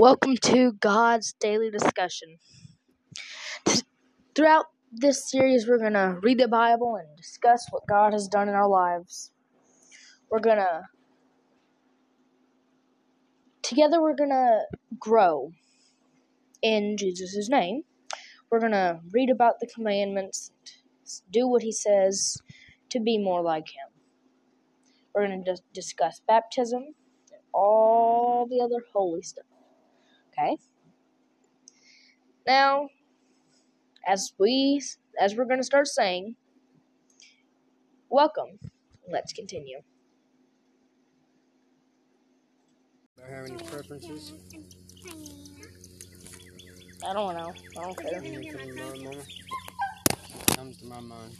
Welcome to God's Daily Discussion. Throughout this series, we're going to read the Bible and discuss what God has done in our lives. We're going to, together, we're going to grow in Jesus' name. We're going to read about the commandments, do what He says to be more like Him. We're going to discuss baptism and all the other holy stuff. Okay? Now, as we as we're going to start saying, welcome. Let's continue. Do I have any preferences? I don't know. I don't care. Anything comes to my mind? Comes to my mind.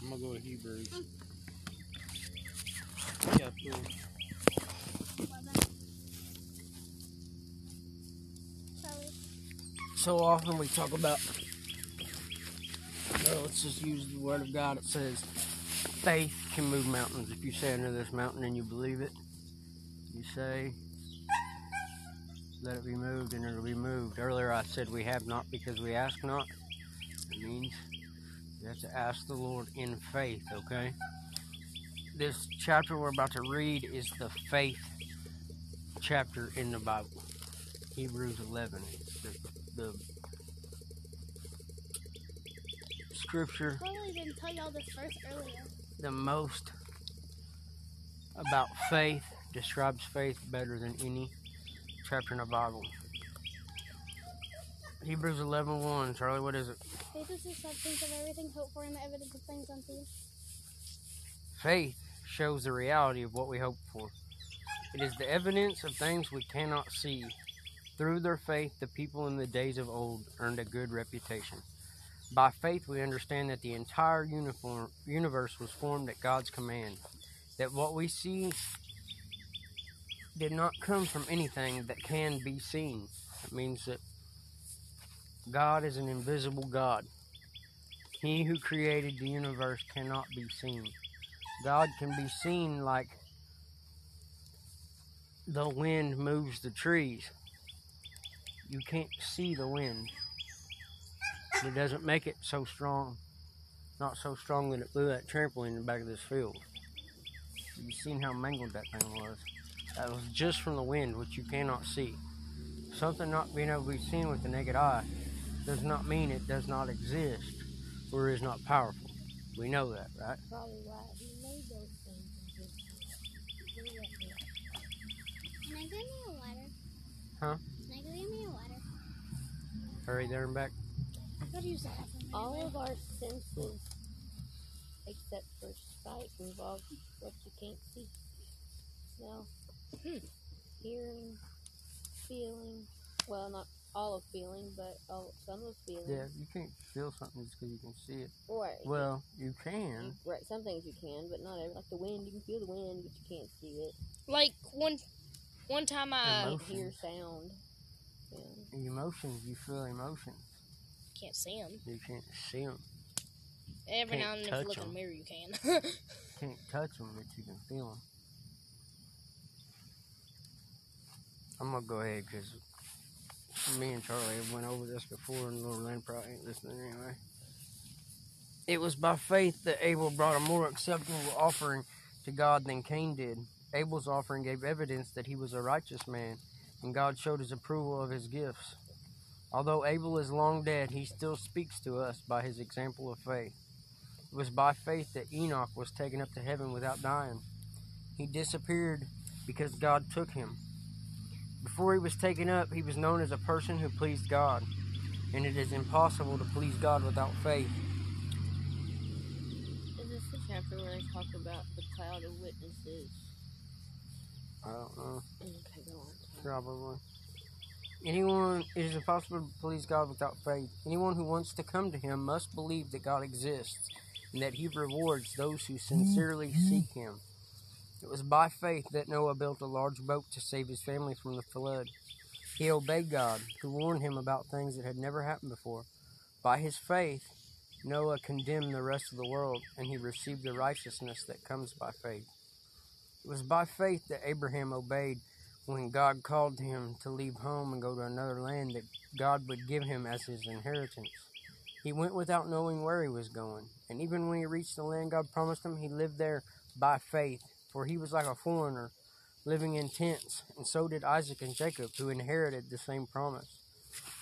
I'm gonna go to Hebrews. Yeah, cool. So often we talk about, well, let's just use the word of God. It says, faith can move mountains. If you say under this mountain and you believe it, you say, let it be moved and it'll be moved. Earlier I said we have not because we ask not. It means you have to ask the Lord in faith, okay? This chapter we're about to read is the faith chapter in the Bible. Hebrews 11. The, scripture Probably didn't tell y'all this verse earlier. the most about faith, describes faith better than any chapter in the Bible. Hebrews 11 1. Charlee, what is it? Faith is the substance of everything hoped for and the evidence of things unseen. Faith shows the reality of what we hope for. It is the evidence of things we cannot see. Through their faith, the people in the days of old earned a good reputation. By faith, we understand that the entire uniform, universe was formed at God's command, that what we see did not come from anything that can be seen. It means that God is an invisible God. He who created the universe cannot be seen. God can be seen like the wind moves the trees. You can't see the wind. It doesn't make it so strong. Not so strong that it blew that trampoline in the back of this field. You've seen how mangled that thing was. That was just from the wind, which you cannot see. Something not being able to be seen with the naked eye does not mean it does not exist or is not powerful. We know that, right? Probably why he made those things. Can I get me a water? Huh? Can I get me a water? Hurry there and back. I gotta use that. All of our senses, except for sight, involve what you can't see. Smell, Hmm. hearing, feeling. Well, not all of feeling, but all, some of feeling. Yeah, you can't feel something just because you can see it. Right. Well, you you, can. right. Some things you can, but not every. Like the wind, you can feel the wind, but you can't see it. Like one one time I You hear sound. Yeah. Emotions, you feel emotions. can't see them. You can't see them. Every Can't now and then, if you look in the mirror, you can. Can't touch them, but you can feel them. I'm gonna go ahead because me and Charlee have went over this before, and Lorilynn probably ain't listening anyway. It was by faith that Abel brought a more acceptable offering to God than Cain did. Abel's offering gave evidence that he was a righteous man, and God showed his approval of his gifts. Although Abel is long dead, he still speaks to us by his example of faith. It was by faith that Enoch was taken up to heaven without dying. He disappeared because God took him. Before he was taken up, he was known as a person who pleased God, and it is impossible to please God without faith. Is this the chapter where they talk about the cloud of witnesses? I don't know. Okay, go on. Probably. Anyone, it is impossible to please God without faith. Anyone who wants to come to Him must believe that God exists and that He rewards those who sincerely seek Him. It was by faith that Noah built a large boat to save his family from the flood. He obeyed God, who warned him about things that had never happened before. By his faith, Noah condemned the rest of the world, and he received the righteousness that comes by faith. It was by faith that Abraham obeyed when God called him to leave home and go to another land that God would give him as his inheritance. He went without knowing where he was going, and even when he reached the land God promised him, he lived there by faith, for he was like a foreigner living in tents, and so did Isaac and Jacob, who inherited the same promise.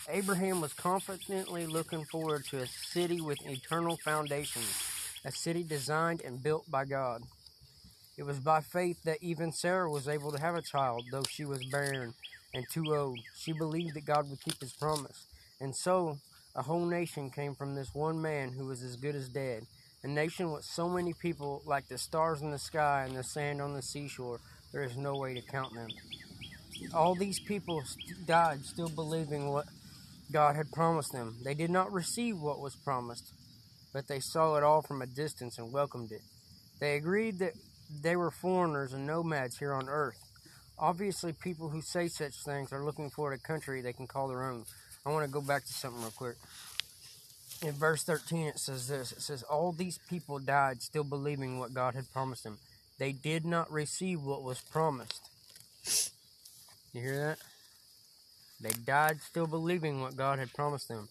Abraham was confidently looking forward to a city with eternal foundations, a city designed and built by God. It was by faith that even Sarah was able to have a child, though she was barren and too old. She believed that God would keep his promise. And so, a whole nation came from this one man who was as good as dead. A nation with so many people, like the stars in the sky and the sand on the seashore, there is no way to count them. All these people st- died still believing what God had promised them. They did not receive what was promised, but they saw it all from a distance and welcomed it. They agreed that they were foreigners and nomads here on earth. Obviously, people who say such things are looking for a country they can call their own. I want to go back to something real quick. In verse 13, it says this It says, All these people died still believing what God had promised them. They did not receive what was promised. You hear that? They died still believing what God had promised them.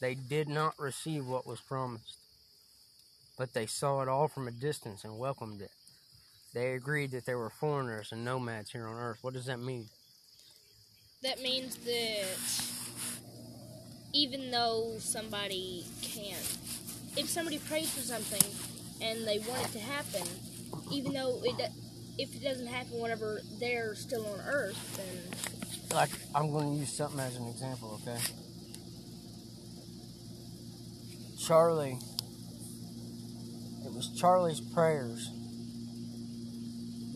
They did not receive what was promised, but they saw it all from a distance and welcomed it. They agreed that there were foreigners and nomads here on earth. What does that mean? That means that even though somebody can't, if somebody prays for something and they want it to happen, even though it, if it doesn't happen whenever they're still on Earth, then Like, I'm going to use something as an example, okay? Charlee, it was Charlee's prayers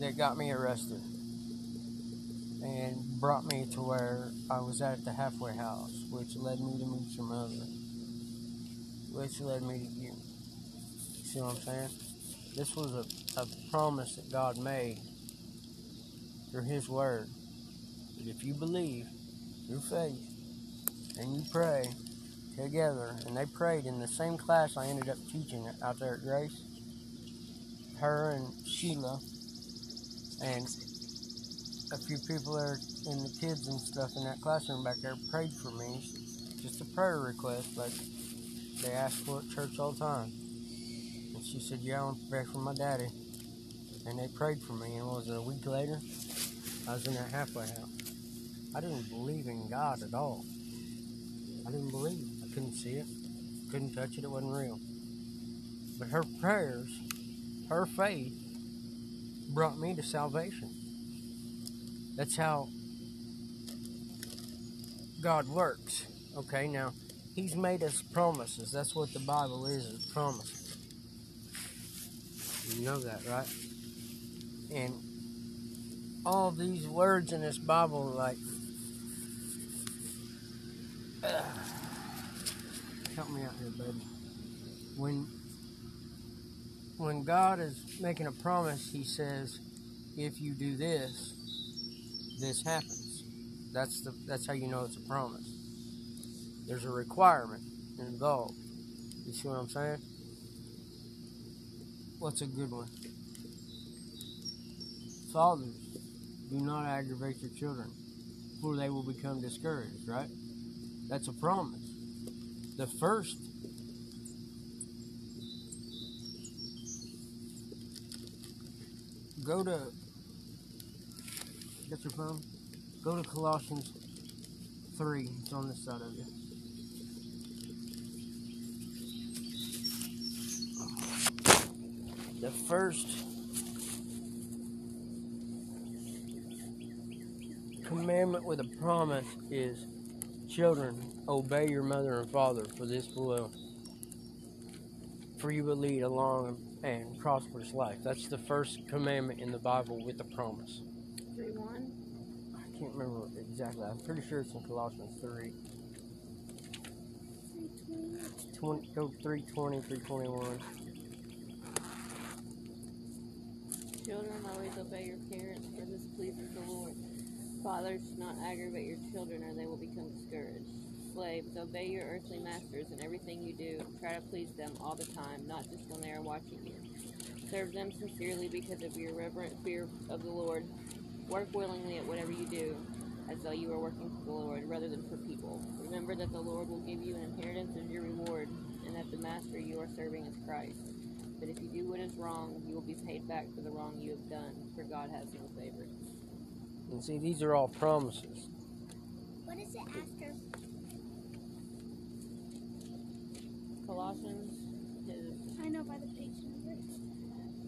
that got me arrested and brought me to where I was at the halfway house, which led me to meet your mother, which led me to you. See what I'm saying? This was a, a promise that God made through His Word that if you believe through faith and you pray together, and they prayed in the same class I ended up teaching out there at Grace, her and Sheila, and a few people are in the kids and stuff in that classroom back there prayed for me. Just a prayer request, like they ask for at church all the time. And she said, Yeah, I want to pray for my daddy. And they prayed for me, and was it, a week later? I was in that halfway house. I didn't believe in God at all. I didn't believe. I couldn't see it, couldn't touch it, it wasn't real. But her prayers, her faith, brought me to salvation. That's how God works. Okay, now, He's made us promises. That's what the Bible is, is promises. You know that, right? And all these words in this Bible, like, uh, help me out here, baby. When when God is making a promise, He says, "If you do this, this happens." That's the that's how you know it's a promise. There's a requirement involved. You see what I'm saying? What's a good one? Fathers, do not aggravate your children, for they will become discouraged, right? That's a promise. The first go to get your phone. Go to Colossians three. It's on this side of you. The first commandment with a promise is children obey your mother and father for this will for you will lead a long and prosperous life that's the first commandment in the bible with a promise 3 1. i can't remember exactly i'm pretty sure it's in colossians 3 20, go 320 321 Children, always obey your parents, for this pleases the Lord. Fathers, do not aggravate your children, or they will become discouraged. Slaves, obey your earthly masters in everything you do. Try to please them all the time, not just when they are watching you. Serve them sincerely because of your reverent fear of the Lord. Work willingly at whatever you do, as though you are working for the Lord rather than for people. Remember that the Lord will give you an inheritance as your reward, and that the master you are serving is Christ. But if you do what is wrong, you will be paid back for the wrong you have done, for God has no favorites. And see, these are all promises. What is it after? Colossians is I know by the page number.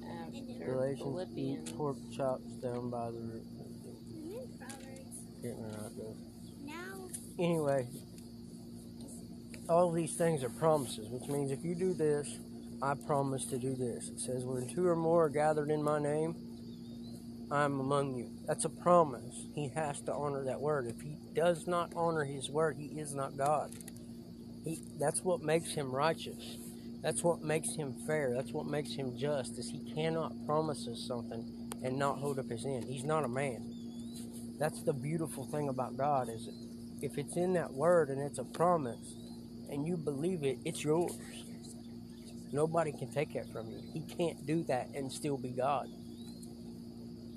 Uh, after Galatians, eat Philippians. pork chops down by the root. I'm Proverbs. Getting it right though. Now, Anyway, all these things are promises, which means if you do this, I promise to do this. It says, when two or more are gathered in my name, I'm among you. That's a promise. He has to honor that word. If he does not honor his word, he is not God. He, that's what makes him righteous. That's what makes him fair. That's what makes him just. Is he cannot promise us something and not hold up his end. He's not a man. That's the beautiful thing about God is if it's in that word and it's a promise and you believe it, it's yours. Nobody can take that from you. He can't do that and still be God.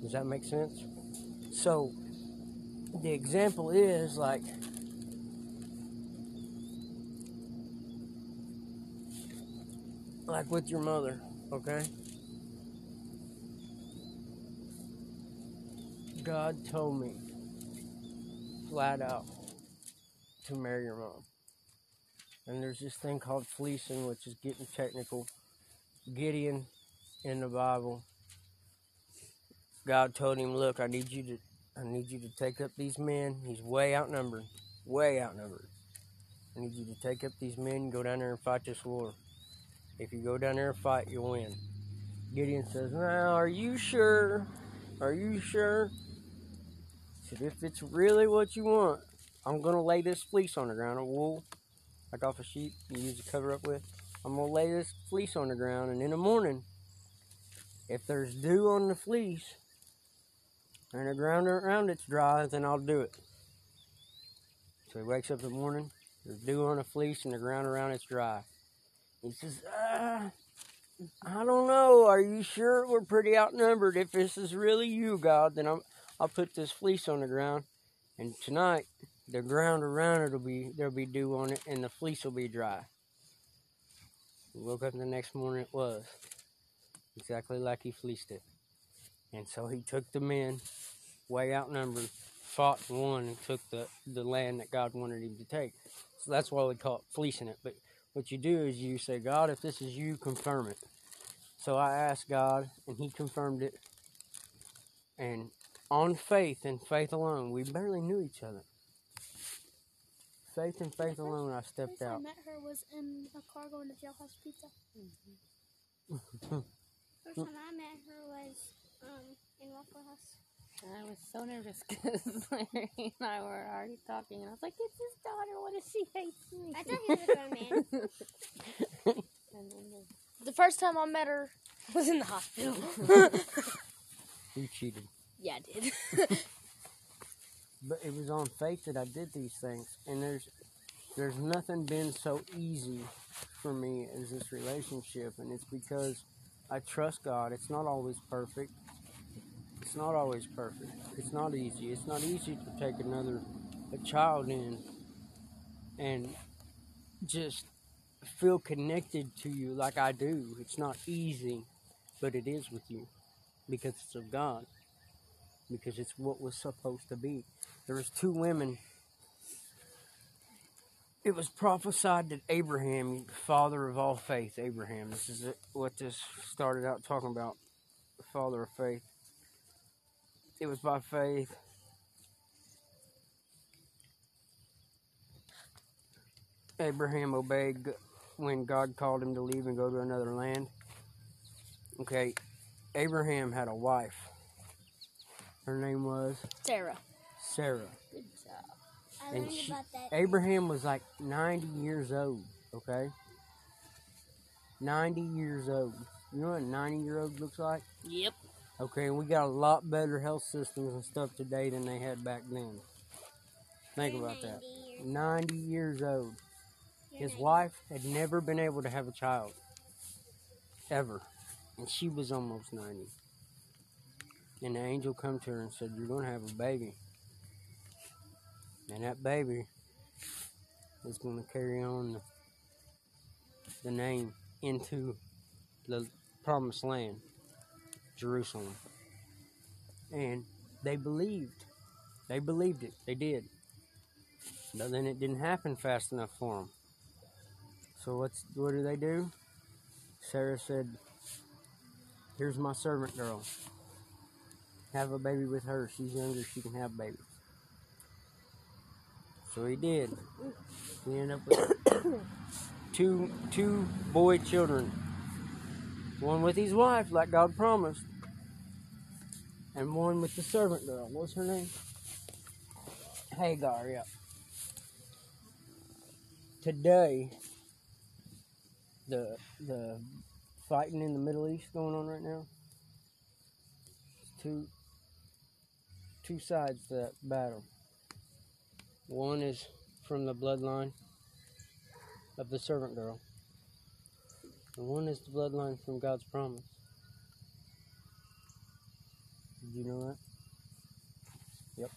Does that make sense? So, the example is like like with your mother, okay? God told me flat out to marry your mom. And there's this thing called fleecing, which is getting technical. Gideon in the Bible, God told him, "Look, I need you to, I need you to take up these men. He's way outnumbered, way outnumbered. I need you to take up these men and go down there and fight this war. If you go down there and fight, you'll win." Gideon says, "Now, are you sure? Are you sure?" Said, "If it's really what you want, I'm gonna lay this fleece on the ground, a wool, like off a sheep you use to cover up with. I'm gonna lay this fleece on the ground, and in the morning, if there's dew on the fleece and the ground around it's dry, then I'll do it. So he wakes up in the morning, there's dew on the fleece and the ground around it's dry. He says, ah, I don't know. Are you sure we're pretty outnumbered? If this is really you, God, then I'm, I'll put this fleece on the ground, and tonight the ground around it'll be there'll be dew on it, and the fleece will be dry. He woke up the next morning, it was exactly like he fleeced it. And so he took the men, way outnumbered, fought and won, and took the, the land that God wanted him to take. So that's why we call it fleecing it. But what you do is you say, God, if this is you, confirm it. So I asked God, and he confirmed it. And on faith and faith alone, we barely knew each other. Faith and faith alone, I stepped first I met her was in a car going to Jailhouse Pizza. Mm-hmm. First time I met her was um, in Waffle House. I was so nervous because Larry and I were already talking, and I was like, "It's his daughter. What if she hates me?" I thought he was a grown man. and then the, The first time I met her was in the hospital. You cheated. yeah, I did. but it was on faith that I did these things. And there's there's nothing been so easy for me as this relationship, and it's because I trust God. It's not always perfect. It's not always perfect. It's not easy. It's not easy to take another a child in and just feel connected to you like I do. It's not easy, but it is with you because it's of God. Because it's what was supposed to be. There was two women. It was prophesied that Abraham, father of all faith, Abraham. This is what this started out talking about. The father of faith. It was by faith. Abraham obeyed when God called him to leave and go to another land. Okay, Abraham had a wife. Her name was Sarah. Sarah. Good job. I And learned she- about that. Abraham was like 90 years old, okay? 90 years old. You know what a 90 year old looks like? Yep. Okay, we got a lot better health systems and stuff today than they had back then. Think You're about that. 90 years- 90 years old. you're His 90. wife had never been able to have a child. Ever. And she was almost 90. And the angel come to her and said, You're going to have a baby. And that baby is going to carry on the, the name into the promised land, Jerusalem. And they believed. They believed it. They did. But then it didn't happen fast enough for them. So what's what do they do? Sarah said, "Here's my servant girl. Have a baby with her. She's younger. She can have babies." So he did. He ended up with two two boy children. One with his wife, like God promised, and one with the servant girl. What's her name? Hagar. Yeah. Today, the the fighting in the Middle East going on right now. Two two sides to that battle. One is from the bloodline of the servant girl. And one is the bloodline from God's promise. Did you know that? Yep.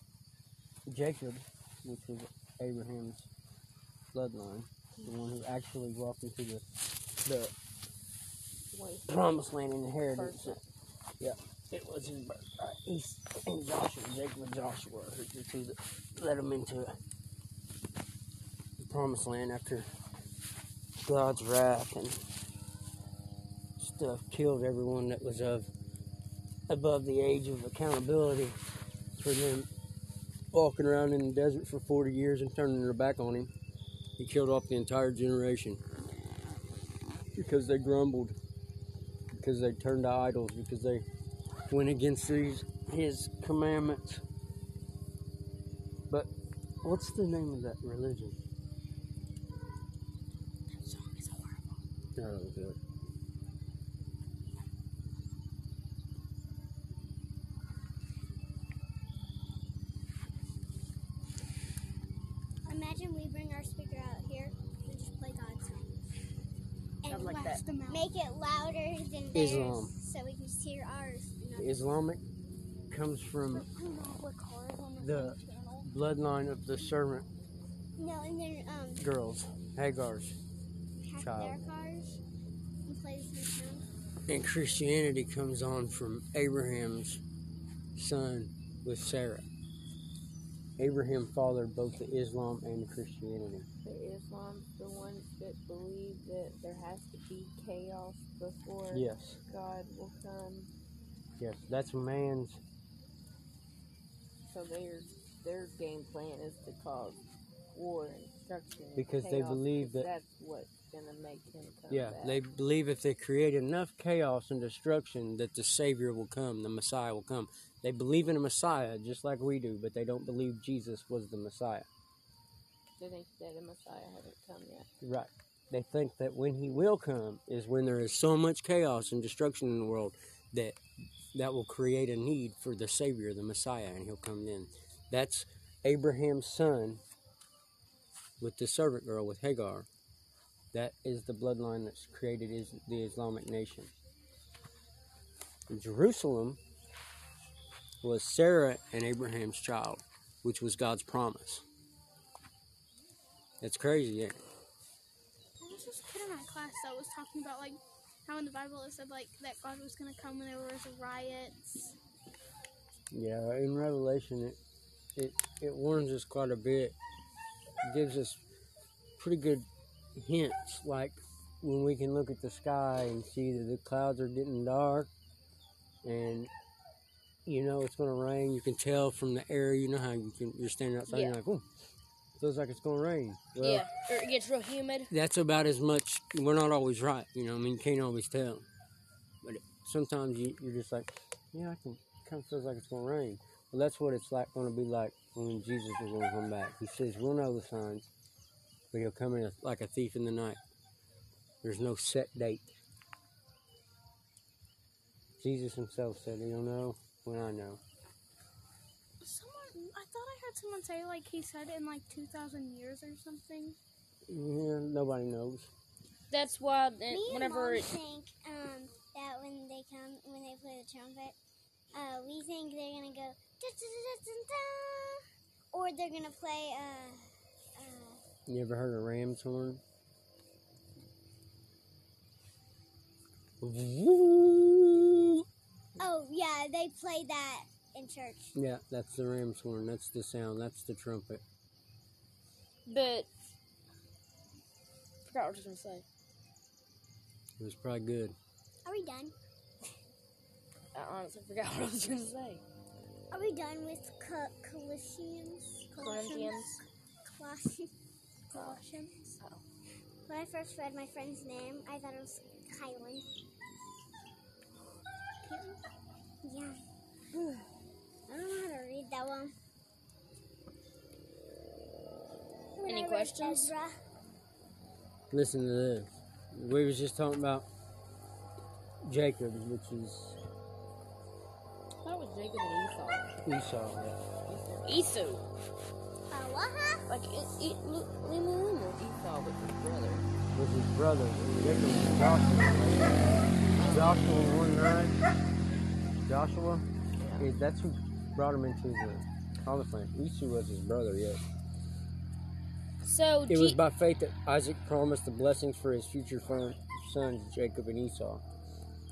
Jacob, which was Abraham's bloodline, the one who actually walked into the the Wait, promised land and inheritance. person. Yeah, it was his uh, birthright. He's and Joshua, Jacob and Joshua, the two that led him into the promised land after God's wrath and stuff killed everyone that was of above the age of accountability for them walking around in the desert for 40 years and turning their back on him. He killed off the entire generation because they grumbled, because they turned to idols, because they went against these, his commandments. But what's the name of that religion? That song is horrible. Oh, good. Islam. so we can just hear ours. and not- Islamic comes from But who knows what cars on The- bloodline of the servant No, and then um, girls, Hagar's. hack Child. their cars and play the same. And Christianity comes on from Abraham's son with Sarah. Abraham fathered both the Islam and Christianity. The Islam's the ones that believe that there has to be chaos before Yes, God will come. yes, that's man's. So their their game plan is to cause war and destruction. and Because they believe that- that's what's gonna make him come Yeah, back. they believe if they create enough chaos and destruction that the Savior will come, the Messiah will come. They believe in a Messiah just like we do, but they don't believe Jesus was the Messiah. They think that a Messiah hasn't come yet. Right. They think that when he will come is when there is so much chaos and destruction in the world that that will create a need for the Savior, the Messiah, and he'll come then. That's Abraham's son with the servant girl with Hagar. That is the bloodline that's created is the Islamic nation. And Jerusalem was Sarah and Abraham's child, which was God's promise. That's crazy, ain't it? There was this kid in my class that was talking about like how in the Bible it said like that God was gonna come when there was riots. Yeah, in Revelation, it it it warns us quite a bit. It gives us pretty good hints, like when we can look at the sky and see that the clouds are getting dark, and you know it's going to rain. You can tell from the air. You know how you can. You're standing outside. Yeah. You're like, oh, feels like it's going to rain. Well, yeah, or it gets real humid. that's about as much. We're not always right, you know. I mean, you can't always tell, but it, sometimes you, you're just like, yeah, I can. Kind of feels like it's gonna rain. Well, that's what it's like going to be like when Jesus is going to come back. He says we'll know the signs, but he'll come in like a thief in the night. There's no set date. Jesus himself said, "He'll know when I know." Someone, I thought I heard someone say like he said in like two thousand years or something. Yeah, nobody knows. That's why Me whenever and it, think um, that when they come, when they play the trumpet, Uh, we think they're gonna go "Da-da-da-da-da-da," or they're gonna play. Uh, uh, You ever heard a ram's horn? oh yeah, they play that in church. Yeah, that's the ram's horn. That's the sound. That's the trumpet. But forgot what I was gonna say. It was probably good. Are we done? I honestly forgot what I was gonna say. Are we done with Co- Colossians? Corinthians. Colossians. Colossians. Oh. When I first read my friend's name, I thought it was Kylan. Yeah. I don't know how to read that one. When Any I questions? Listen to this. We was just talking about Jacob, which is That was Jacob and Esau. Esau. Esau. uh, what? huh? Like it, it, look, leave. Esau was his brother. Was his brother. Jacob was Joshua. Joshua 1 9. Joshua? Yeah, that's who brought him into the promised land. Esau was his brother, yes. So It was by faith that Isaac promised the blessings for his future sons, Jacob and Esau.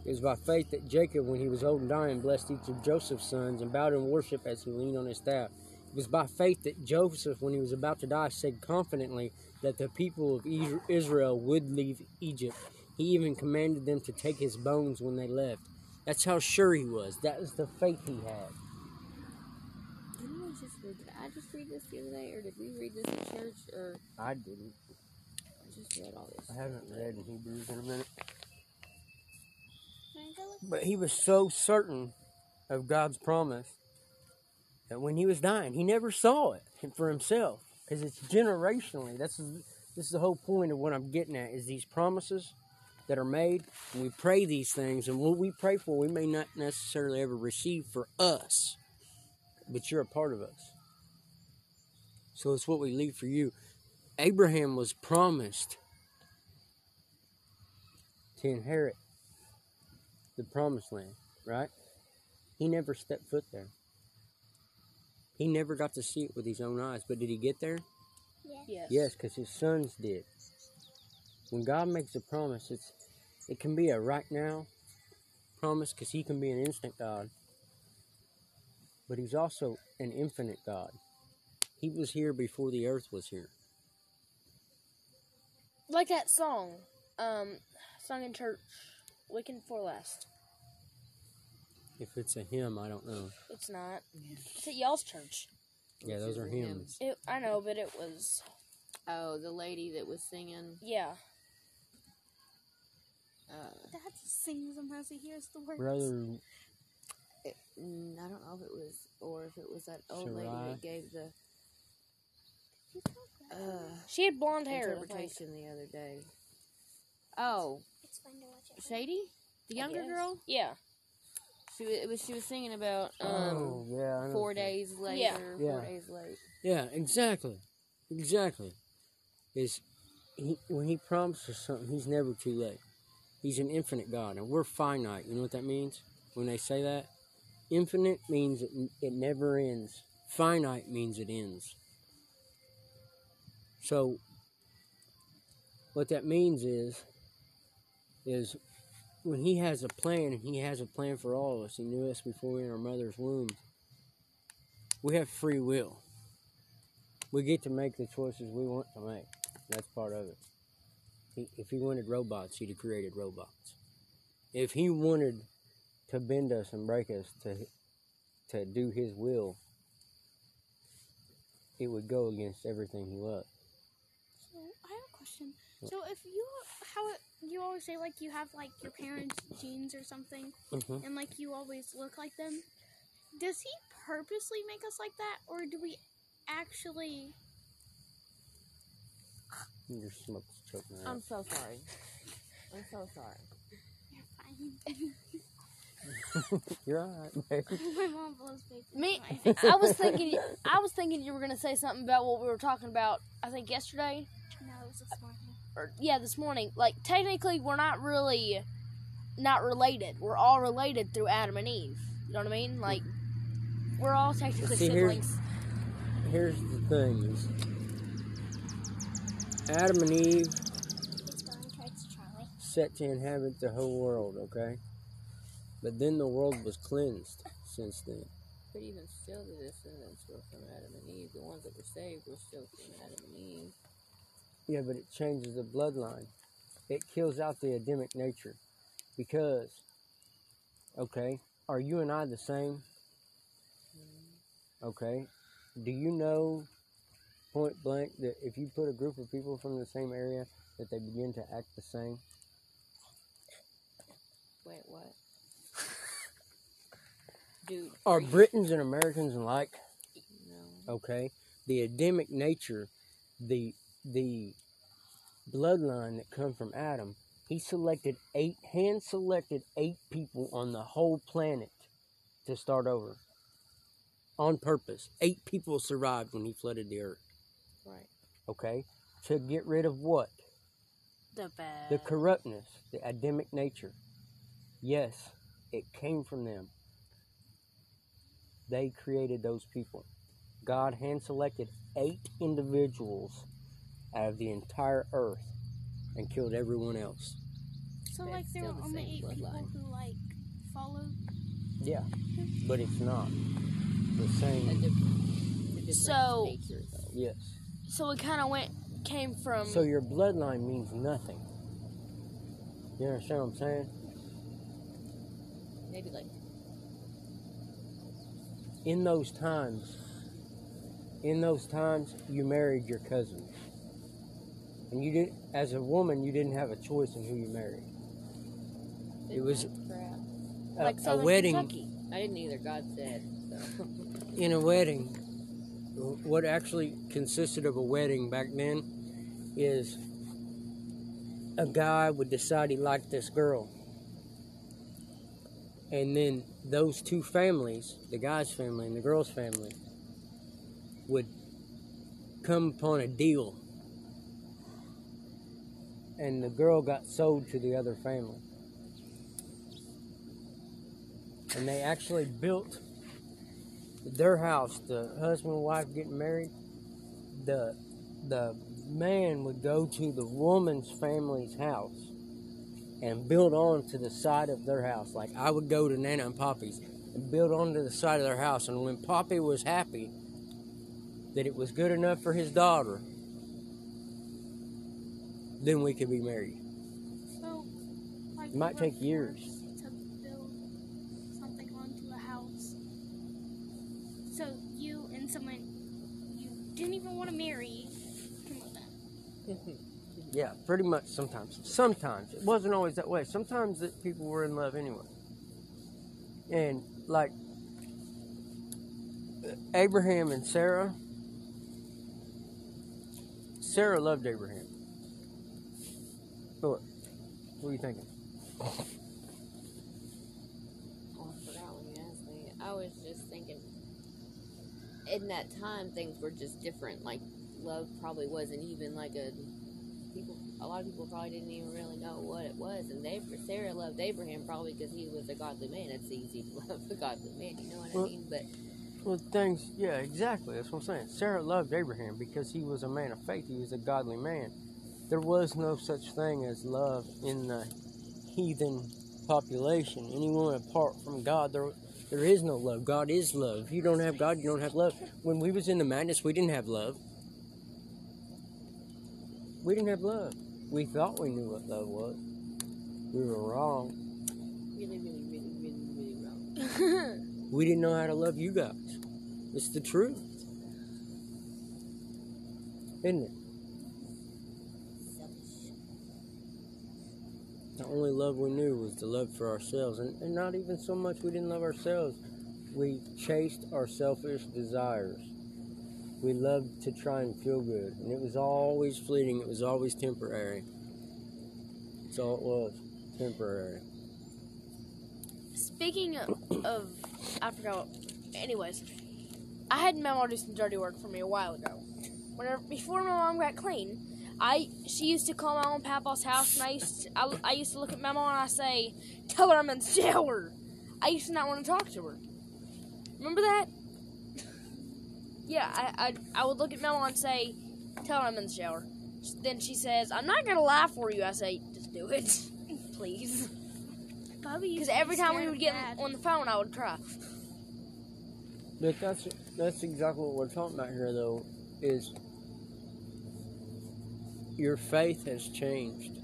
It was by faith that Jacob, when he was old and dying, blessed each of Joseph's sons and bowed in worship as he leaned on his staff. It was by faith that Joseph, when he was about to die, said confidently that the people of Israel would leave Egypt. He even commanded them to take his bones when they left. That's how sure he was. That was the faith he had. Didn't we just read that? I just read this the other day, or did we read this in church, or I didn't. I just read all this? I haven't read in Hebrews in a minute. Wanna go look? But he was so certain of God's promise that when he was dying, he never saw it for himself because it's generationally. That's this is the whole point of what I'm getting at is these promises that are made. And we pray these things, and what we pray for, we may not necessarily ever receive for us, but you're a part of us. So it's what we leave for you. Abraham was promised to inherit the promised land, right? He never stepped foot there. He never got to see it with his own eyes, but did he get there? Yes. yes. Yes, because his sons did. When God makes a promise, it's it can be a right now promise because He can be an instant God, but He's also an infinite God. He was here before the earth was here. Like that song, um, sung in church, weekend for last. If it's a hymn, I don't know. It's not. It's at y'all's church. Yeah, those are hymns. It, I know, but it was Oh, the lady that was singing. yeah. Uh, Dad just sings sometimes he hears the words. Brother, it, mm, I don't know if it was, or if it was that old lady Sarai. that gave the uh, She had blonde hair. I think. interpretation the other day. Oh, It's fun to watch it. Shady, the younger guess. girl. Yeah. She wa- it was she was singing about um oh yeah, I know. four days later, Yeah. four Yeah. days late. Yeah, exactly, exactly. Is he when he promises something, he's never too late. He's an infinite God, and we're finite. You know what that means when they say that? Infinite means it, it never ends. Finite means it ends. So, what that means is, is when he has a plan, and he has a plan for all of us. He knew us before we were in our mother's womb. We have free will we get to make the choices we want to make. That's part of it. If he wanted robots, he'd have created robots. If he wanted to bend us and break us to to do his will, it would go against everything he loved. So I have a question. So if you how you always say like you have like your parents' genes or something, Mhm. and like you always look like them, does he purposely make us like that, or do we actually? Your smoke's choking her I'm so sorry. I'm so sorry. You're fine. You're alright. My mom blows paper. Me. I was thinking, I was thinking you were gonna say something about what we were talking about. I think yesterday, No, it was this morning. or yeah, this morning. Like technically, we're not really not related. We're all related through Adam and Eve. You know what I mean? Like we're all technically See, here's- siblings. Here's the thing: is Adam and Eve It's going towards Charlee. set to inhabit the whole world. Okay, but then the world was cleansed since then. But even still, the descendants were from Adam and Eve. The ones that were saved were still from Adam and Eve. Yeah, but it changes the bloodline. It kills out the Adamic nature. Because, okay, are you and I the same? Okay. Do you know, point blank, that if you put a group of people from the same area, that they begin to act the same? Wait, what? Dude, Are Britons and Americans alike? No. Okay. The Adamic nature, the the bloodline that come from Adam, he selected eight hand selected eight people on the whole planet to start over. On purpose. Eight people survived when he flooded the earth. Right. Okay? To get rid of what? The bad. The corruptness, the Adamic nature. Yes, it came from them. They created those people. God hand selected eight individuals out of the entire earth and killed everyone else. So But like there still were the only same eight people bloodline. who like followed. Yeah, but it's not the A same. different, a different So- nature. Yes. so it kind of went came from. So your bloodline means nothing. You understand what I'm saying? Maybe like in those times, in those times, you married your cousins, and you did. As a woman, you didn't have a choice in who you married. It was a, like a wedding. Kentucky. I didn't either. God said. So. In a wedding, what actually consisted of a wedding back then is a guy would decide he liked this girl, and then those two families, the guy's family and the girl's family, would come upon a deal. And the girl got sold to the other family. And they actually built their house, the husband and wife getting married, the the man would go to the woman's family's house and build on to the side of their house. Like I would go to Nana and Poppy's and build onto the side of their house. And when Poppy was happy that it was good enough for his daughter, then we could be married. So like It might take years. to build something onto a house. So you and someone you didn't even want to marry can live in. Yeah, pretty much sometimes. Sometimes. It wasn't always that way. Sometimes that people were in love anyway. And like Abraham and Sarah, Sarah loved Abraham. What? What are you thinking? Oh, I forgot when you asked me. I was just thinking, in that time, things were just different. Like, love probably wasn't even like a. People, a lot of people probably didn't even really know what it was. And they, Sarah loved Abraham probably because he was a godly man. It's easy to love a godly man, you know what Well- I mean? But Well, things, yeah, exactly. That's what I'm saying. Sarah loved Abraham because he was a man of faith. He was a godly man. There was no such thing as love in the heathen population. Anyone apart from God, there, there is no love. God is love. If you don't have God, you don't have love. When we was in the madness, we didn't have love. We didn't have love. We thought we knew what love was. We were wrong. really, really, really, really, really wrong. We didn't know how to love you guys. It's the truth. Isn't it? The only love we knew was the love for ourselves. And, and not even so much we didn't love ourselves. We chased our selfish desires. We loved to try and feel good. And it was always fleeting, it was always temporary. That's all it was temporary. Speaking of, I forgot. Anyways, I had my mom do some dirty work for me a while ago. Before my mom got clean, I she used to call my own and papa's house, and I used to, I, I used to look at my mom and I say, "Tell her I'm in the shower." I used to not want to talk to her. Remember that? yeah, I, I I would look at Mel and say, "Tell her I'm in the shower." Then she says, "I'm not gonna lie for you." I say, "Just do it, please." Because every time we would get Dad. on the phone, I would cry. But that's that's exactly what we're talking about here, though. Is your faith has changed,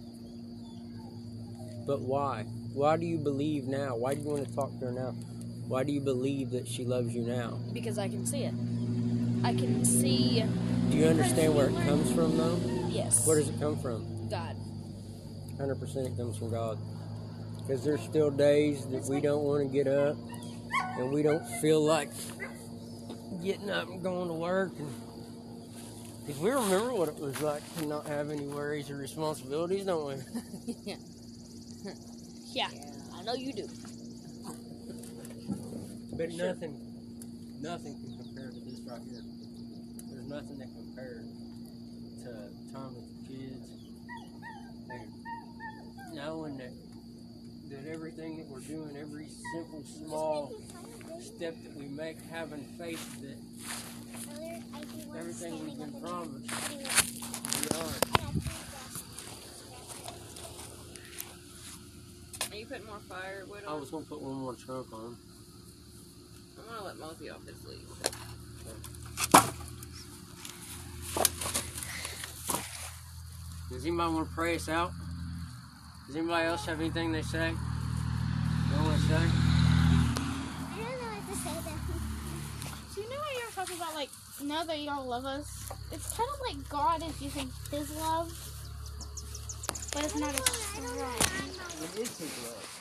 but why? Why do you believe now? Why do you want to talk to her now? Why do you believe that she loves you now? Because I can see it. I can see. Do you understand where it comes from, though? Yes. Where does it come from? God? 100% it comes from God. Because there's still days that we don't want to get up and we don't feel like getting up and going to work. Because we remember what it was like to not have any worries or responsibilities, don't we? Yeah. Yeah. I know you do. But nothing, nothing can compare to this right here. There's nothing that compares to time with the kids and knowing that that everything that we're doing, every simple small step that we make, having faith that everything we've been promised we are. Are you putting more firewood I was gonna put one more chunk on. I'm gonna let Mosey off his lead. Does anybody want to pray us out? Does anybody else have anything they say? They want to say? I don't know what to say then. So you know how you were talking about like now that y'all love us, it's kind of like God is using His love, but it's not as strong. It is His love.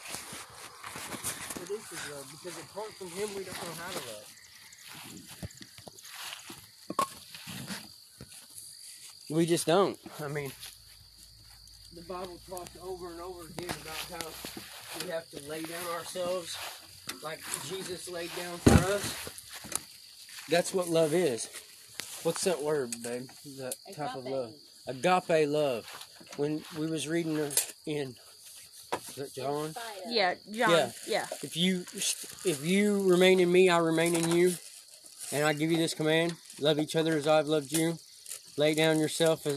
It is His love because apart from Him, we don't know how to love. We just don't. I mean, the Bible talks over and over again about how we have to lay down ourselves like Jesus laid down for us. That's what love is. What's that word, babe? That type of love. Agape love. When we was reading in is it John? Yeah, John. Yeah. yeah. If you if you remain in me, I remain in you, and I give you this command: love each other as I've loved you. Lay down yourself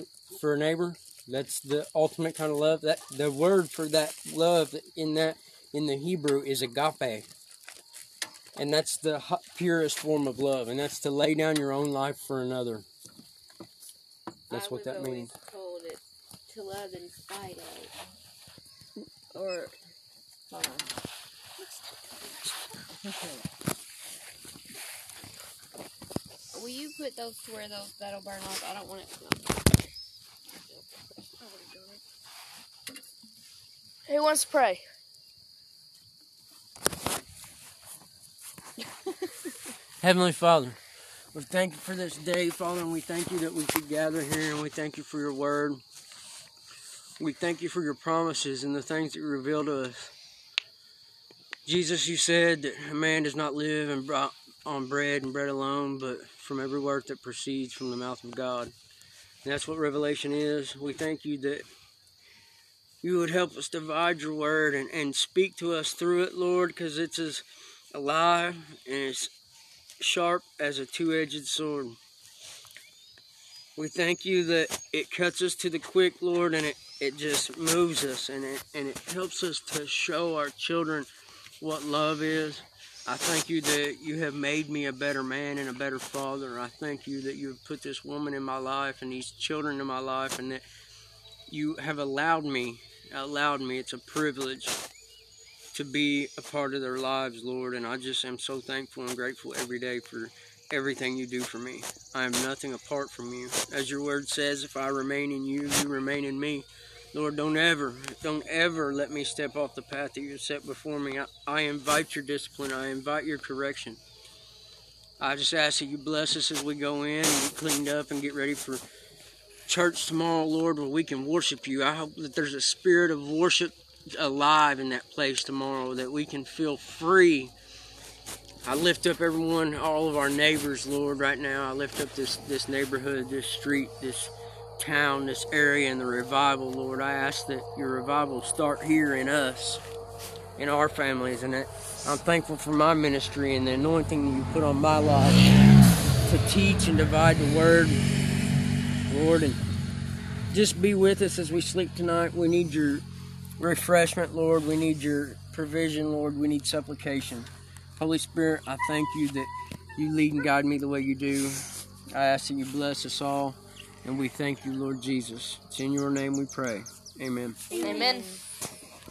for a neighbor. That's the ultimate kind of love. That the word for that love in that in the Hebrew is agape, and that's the purest form of love, and that's to lay down your own life for another. That's I what that means. told it to love in spite of. Or, hold on. Will you put those to where those that'll burn off? I don't want it to. Who wants to pray? Heavenly Father, we thank you for this day, Father, and we thank you that we could gather here, and we thank you for your word. We thank you for your promises and the things that you reveal to us. Jesus, you said that a man does not live on bread and bread alone, but from every word that proceeds from the mouth of God. And that's what revelation is. We thank you that you would help us divide your word and, and speak to us through it, Lord, because it's as alive and it's sharp as a two-edged sword. We thank you that it cuts us to the quick, Lord, and it, it just moves us and it and it helps us to show our children what love is. I thank you that you have made me a better man and a better father. I thank you that you have put this woman in my life and these children in my life and that you have allowed me, allowed me, it's a privilege to be a part of their lives, Lord. And I just am so thankful and grateful every day for everything you do for me. I am nothing apart from you. As your word says, if I remain in you, you remain in me. Lord, don't ever, don't ever let me step off the path that you set before me. I, I invite your discipline. I invite your correction. I just ask that you bless us as we go in and get cleaned up and get ready for church tomorrow, Lord, where we can worship you. I hope that there's a spirit of worship alive in that place tomorrow, that we can feel free. I lift up everyone, all of our neighbors, Lord, right now. I lift up this, this neighborhood, this street, this town, this area, and the revival, Lord. I ask that your revival start here in us. in our families. And it, I'm thankful for my ministry and the anointing that you put on my life to teach and divide the word, Lord. And just be with us as we sleep tonight. We need your refreshment, Lord. We need your provision, Lord. We need supplication. Holy Spirit, I thank you that you lead and guide me the way you do. I ask that you bless us all, and we thank you, Lord Jesus. It's in your name we pray. Amen. Amen.